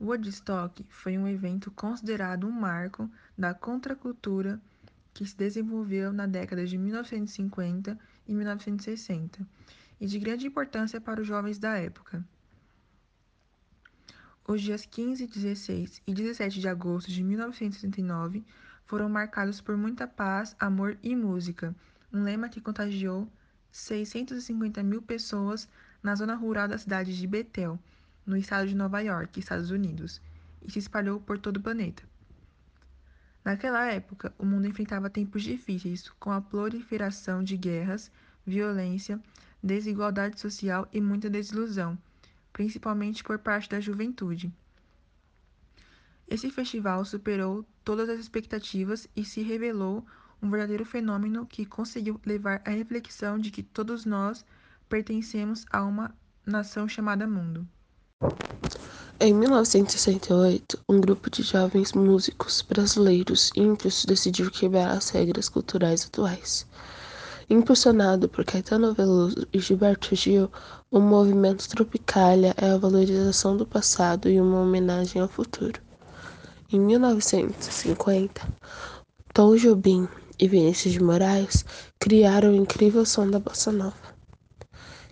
Woodstock foi um evento considerado um marco da contracultura que se desenvolveu na década de 1950 e 1960 e de grande importância para os jovens da época. Os dias 15, 16 e 17 de agosto de 1969 foram marcados por muita paz, amor e música, um lema que contagiou 650 mil pessoas na zona rural da cidade de Bethel, no estado de Nova York, Estados Unidos, e se espalhou por todo o planeta. Naquela época, o mundo enfrentava tempos difíceis, com a proliferação de guerras, violência, desigualdade social e muita desilusão, principalmente por parte da juventude. Esse festival superou todas as expectativas e se revelou um verdadeiro fenômeno que conseguiu levar à reflexão de que todos nós pertencemos a uma nação chamada mundo. Em 1968, um grupo de jovens músicos brasileiros ímpios decidiu quebrar as regras culturais atuais. Impulsionado por Caetano Veloso e Gilberto Gil, o movimento Tropicália é a valorização do passado e uma homenagem ao futuro. Em 1950, Tom Jobim e Vinícius de Moraes criaram o incrível som da bossa nova.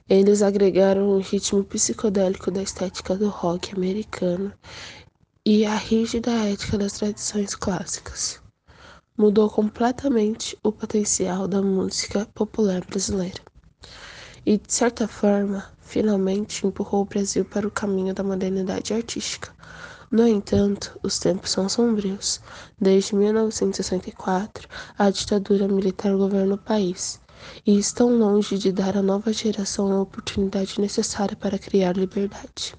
Eles agregaram o ritmo psicodélico da estética do rock americano e a rígida ética das tradições clássicas. Mudou completamente o potencial da música popular brasileira. E, de certa forma, finalmente empurrou o Brasil para o caminho da modernidade artística. No entanto, os tempos são sombrios. Desde 1964, a ditadura militar governa o país e estão longe de dar à nova geração a oportunidade necessária para criar liberdade.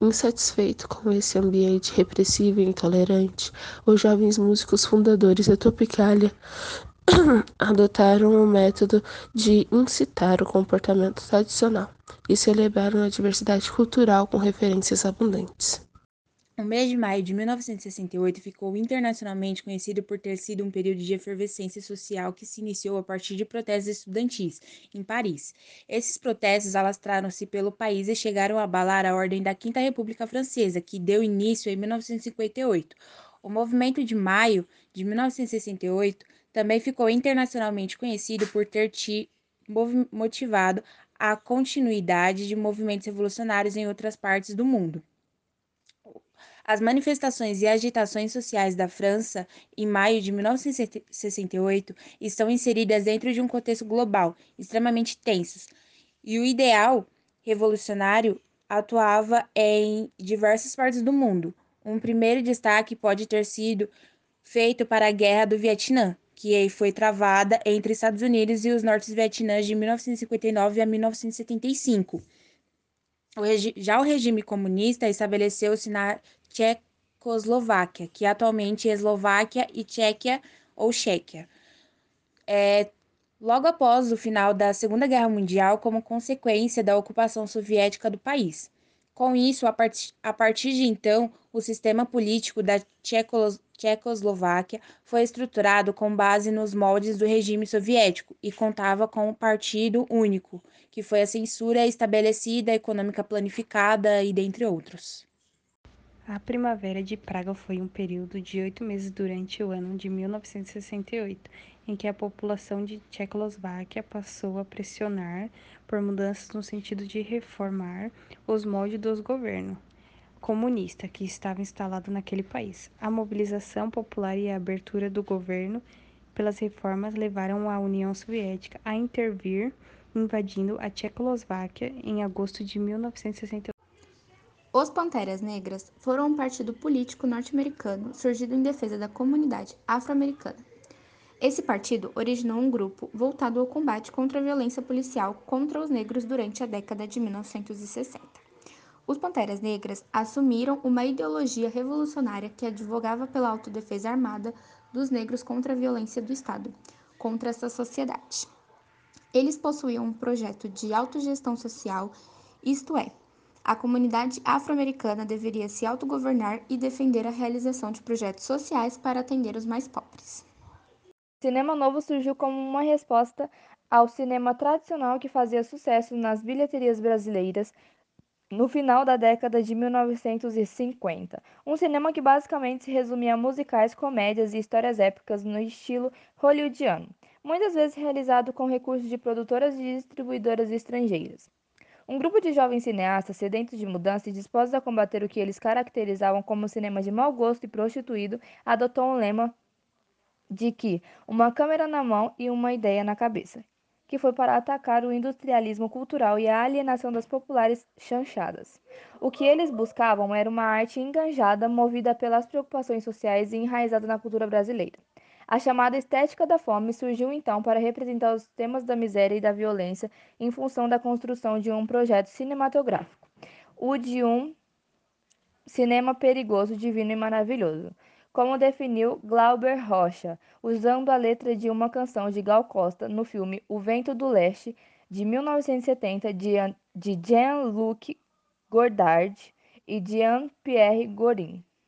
Insatisfeito com esse ambiente repressivo e intolerante, os jovens músicos fundadores da Tropicália adotaram o método de incitar o comportamento tradicional e celebraram a diversidade cultural com referências abundantes. O mês de maio de 1968 ficou internacionalmente conhecido por ter sido um período de efervescência social que se iniciou a partir de protestos estudantis em Paris. Esses protestos alastraram-se pelo país e chegaram a abalar a ordem da Quinta República Francesa, que deu início em 1958. O movimento de maio de 1968 também ficou internacionalmente conhecido por ter motivado a continuidade de movimentos revolucionários em outras partes do mundo. As manifestações e agitações sociais da França em maio de 1968 estão inseridas dentro de um contexto global extremamente tenso, e o ideal revolucionário atuava em diversas partes do mundo. Um primeiro destaque pode ter sido feito para a Guerra do Vietnã, que foi travada entre Estados Unidos e os norte-vietnãs de 1959 a 1975. O já o regime comunista estabeleceu-se na Tchecoslováquia, que atualmente é Eslováquia e Tchequia ou Chequia. É, logo após o final da Segunda Guerra Mundial, como consequência da ocupação soviética do país. Com isso, a, part a partir de então, o sistema político da Tchecos Tchecoslováquia foi estruturado com base nos moldes do regime soviético e contava com um partido único, que foi a censura estabelecida, econômica planificada e dentre outros. A Primavera de Praga foi um período de oito meses durante o ano de 1968, em que a população de Tchecoslováquia passou a pressionar por mudanças no sentido de reformar os moldes dos governos comunista que estava instalado naquele país. A mobilização popular e a abertura do governo pelas reformas levaram a União Soviética a intervir, invadindo a Tchecoslováquia em agosto de 1968. Os Panteras Negras foram um partido político norte-americano surgido em defesa da comunidade afro-americana. Esse partido originou um grupo voltado ao combate contra a violência policial contra os negros durante a década de 1960. Os Panteras Negras assumiram uma ideologia revolucionária que advogava pela autodefesa armada dos negros contra a violência do Estado, contra essa sociedade. Eles possuíam um projeto de autogestão social, isto é, a comunidade afro-americana deveria se autogovernar e defender a realização de projetos sociais para atender os mais pobres. O cinema novo surgiu como uma resposta ao cinema tradicional que fazia sucesso nas bilheterias brasileiras, no final da década de 1950. Um cinema que basicamente se resumia a musicais, comédias e histórias épicas no estilo hollywoodiano, muitas vezes realizado com recursos de produtoras e distribuidoras estrangeiras. Um grupo de jovens cineastas sedentos de mudança e dispostos a combater o que eles caracterizavam como cinema de mau gosto e prostituído adotou um lema de que uma câmera na mão e uma ideia na cabeça, que foi para atacar o industrialismo cultural e a alienação das populares chanchadas. O que eles buscavam era uma arte enganjada, movida pelas preocupações sociais e enraizada na cultura brasileira. A chamada estética da fome surgiu então para representar os temas da miséria e da violência em função da construção de um projeto cinematográfico, o de um cinema perigoso, divino e maravilhoso, como definiu Glauber Rocha, usando a letra de uma canção de Gal Costa no filme O Vento do Leste, de 1970, de Jean-Luc Godard e Jean-Pierre Gorin.